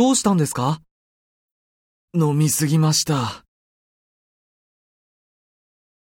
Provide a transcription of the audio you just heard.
どうしたんですか？飲みすぎました。